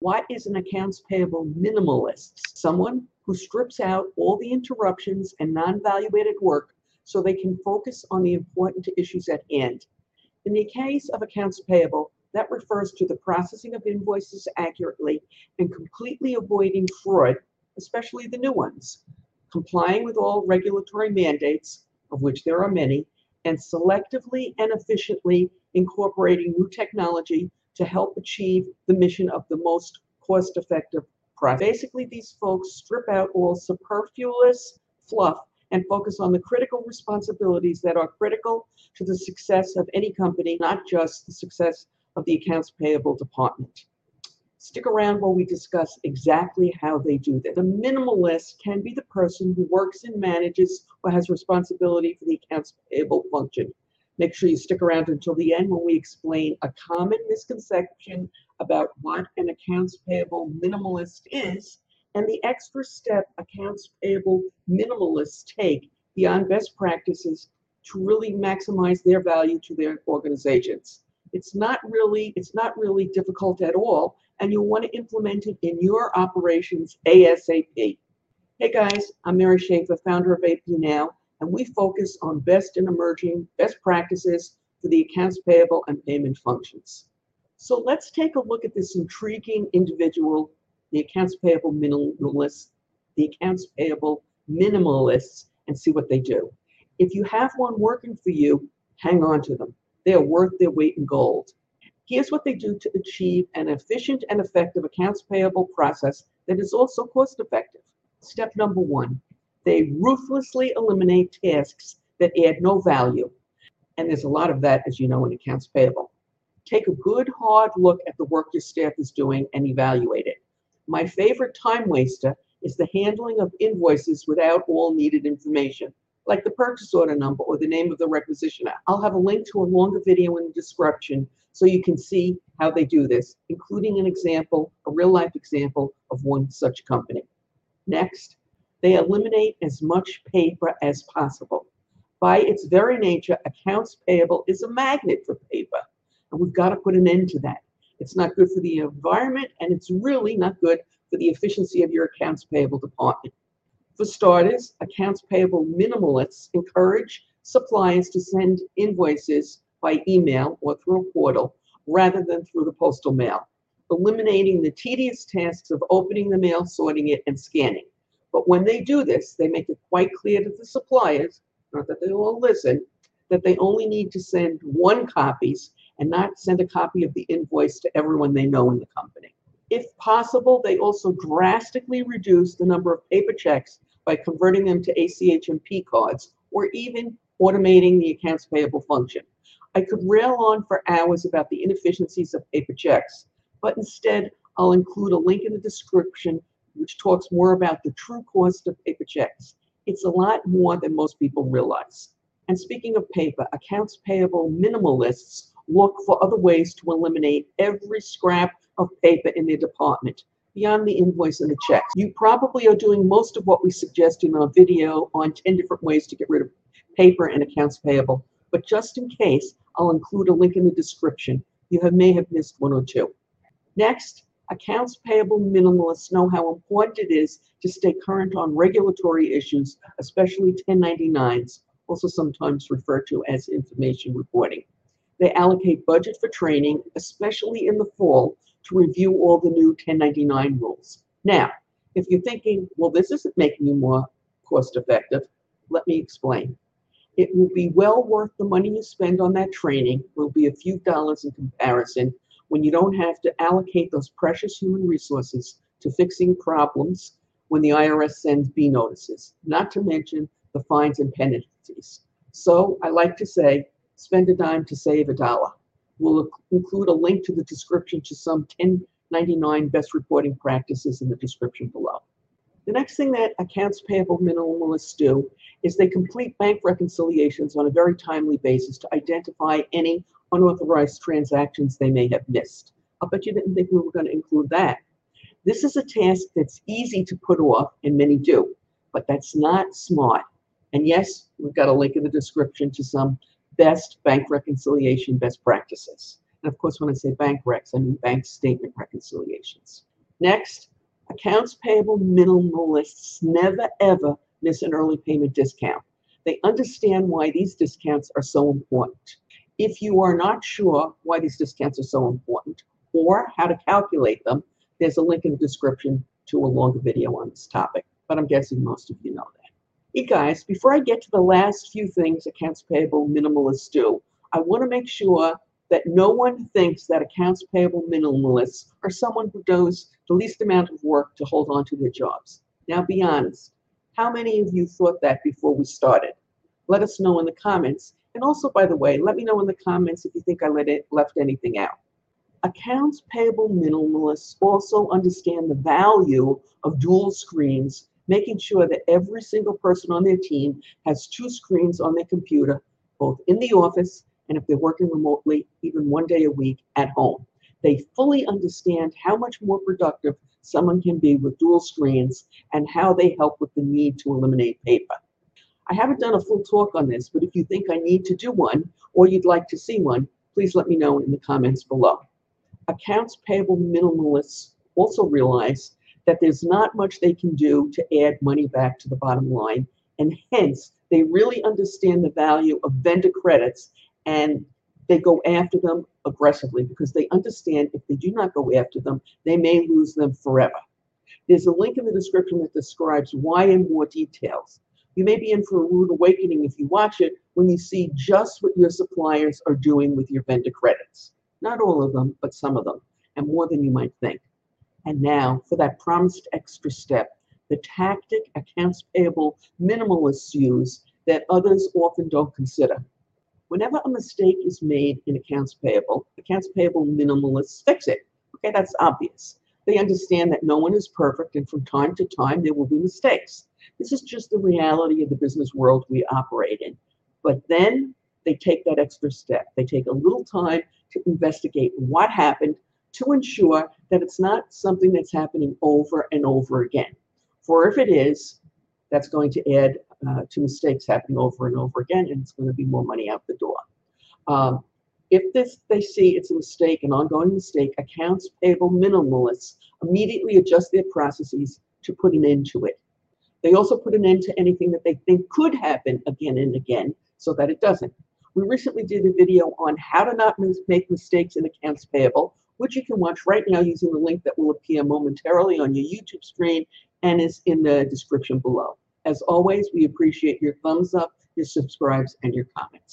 What is an accounts payable minimalist? Someone who strips out all the interruptions and non-value add work so they can focus on the important issues at hand. In the case of accounts payable, that refers to the processing of invoices accurately and completely avoiding fraud, especially the new ones, complying with all regulatory mandates, of which there are many, and selectively and efficiently incorporating new technology to help achieve the mission of the most cost-effective process. Basically, these folks strip out all superfluous fluff and focus on the critical responsibilities that are critical to the success of any company, not just the success of the accounts payable department. Stick around while we discuss exactly how they do this. The minimalist can be the person who works and manages or has responsibility for the accounts payable function. Make sure you stick around until the end when we explain a common misconception about what an accounts payable minimalist is and the extra step accounts payable minimalists take beyond best practices to really maximize their value to their organizations. It's not really it's not really difficult at all and you'll want to implement it in your operations ASAP. Hey guys, I'm Mary Schaeffer, founder of AP Now, and we focus on best and emerging best practices for the accounts payable and payment functions. So let's take a look at this intriguing individual, the accounts payable minimalists, the accounts payable minimalists, and see what they do. If you have one working for you, hang on to them. They are worth their weight in gold. Here's what they do to achieve an efficient and effective accounts payable process that is also cost effective. Step number one, they ruthlessly eliminate tasks that add no value. And there's a lot of that, as you know, in accounts payable. Take a good hard look at the work your staff is doing and evaluate it. My favorite time waster is the handling of invoices without all needed information, like the purchase order number or the name of the requisitioner. I'll have a link to a longer video in the description so you can see how they do this, including an example, a real life example of one such company. Next, they eliminate as much paper as possible. By its very nature, accounts payable is a magnet for paper, and we've got to put an end to that. It's not good for the environment, and it's really not good for the efficiency of your accounts payable department. For starters, accounts payable minimalists encourage suppliers to send invoices by email or through a portal rather than through the postal mail, eliminating the tedious tasks of opening the mail, sorting it, and scanning. But when they do this, they make it quite clear to the suppliers, not that they all listen, that they only need to send one copies and not send a copy of the invoice to everyone they know in the company. If possible, they also drastically reduce the number of paper checks by converting them to ACH and P cards or even automating the accounts payable function. I could rail on for hours about the inefficiencies of paper checks, but instead I'll include a link in the description which talks more about the true cost of paper checks. It's a lot more than most people realize. And speaking of paper, accounts payable minimalists look for other ways to eliminate every scrap of paper in their department beyond the invoice and the checks. You probably are doing most of what we suggest in our video on 10 different ways to get rid of paper and accounts payable. But just in case, I'll include a link in the description. You have, may have missed one or two. Next, accounts payable minimalists know how important it is to stay current on regulatory issues, especially 1099s, also sometimes referred to as information reporting. They allocate budget for training, especially in the fall, to review all the new 1099 rules. Now, if you're thinking, well, this isn't making you more cost effective, let me explain. It will be well worth the money you spend on that training, will be a few dollars in comparison when you don't have to allocate those precious human resources to fixing problems when the IRS sends B notices, not to mention the fines and penalties. So I like to say, spend a dime to save a dollar. We'll include a link to the description to some 1099 best reporting practices in the description below. The next thing that accounts payable minimalists do is they complete bank reconciliations on a very timely basis to identify any unauthorized transactions they may have missed. I bet you didn't think we were going to include that. This is a task that's easy to put off, and many do, but that's not smart. And yes, we've got a link in the description to some best bank reconciliation best practices. And of course, when I say bank recs, I mean bank statement reconciliations. Next, accounts payable minimalists never ever miss an early payment discount. They understand why these discounts are so important. If you are not sure why these discounts are so important or how to calculate them, there's a link in the description to a longer video on this topic, but I'm guessing most of you know that. Hey guys, before I get to the last few things accounts payable minimalists do, I want to make sure that no one thinks that accounts payable minimalists are someone who does the least amount of work to hold on to their jobs. Now be honest, how many of you thought that before we started? Let us know in the comments. And also, by the way, let me know in the comments if you think I let it, left anything out. Accounts payable minimalists also understand the value of dual screens, making sure that every single person on their team has two screens on their computer, both in the office and if they're working remotely, even one day a week at home. They fully understand how much more productive someone can be with dual screens and how they help with the need to eliminate paper. I haven't done a full talk on this, but if you think I need to do one or you'd like to see one, please let me know in the comments below. Accounts payable minimalists also realize that there's not much they can do to add money back to the bottom line, and hence they really understand the value of vendor credits and they go after them aggressively because they understand if they do not go after them, they may lose them forever. There's a link in the description that describes why in more details. You may be in for a rude awakening if you watch it when you see just what your suppliers are doing with your vendor credits. Not all of them, but some of them, and more than you might think. And now for that promised extra step, the tactic accounts payable minimalists use that others often don't consider. Whenever a mistake is made in accounts payable, accounts payable minimalists fix it. Okay, that's obvious. They understand that no one is perfect and from time to time there will be mistakes. This is just the reality of the business world we operate in. But then they take that extra step. They take a little time to investigate what happened to ensure that it's not something that's happening over and over again. For if it is, that's going to add uh, to mistakes happening over and over again, and it's going to be more money out the door. Um, if this they see it's a mistake, an ongoing mistake, accounts payable minimalists immediately adjust their processes to put an end to it. They also put an end to anything that they think could happen again and again so that it doesn't. We recently did a video on how to not make mistakes in accounts payable, which you can watch right now using the link that will appear momentarily on your YouTube screen and is in the description below. As always, we appreciate your thumbs up, your subscribes, and your comments.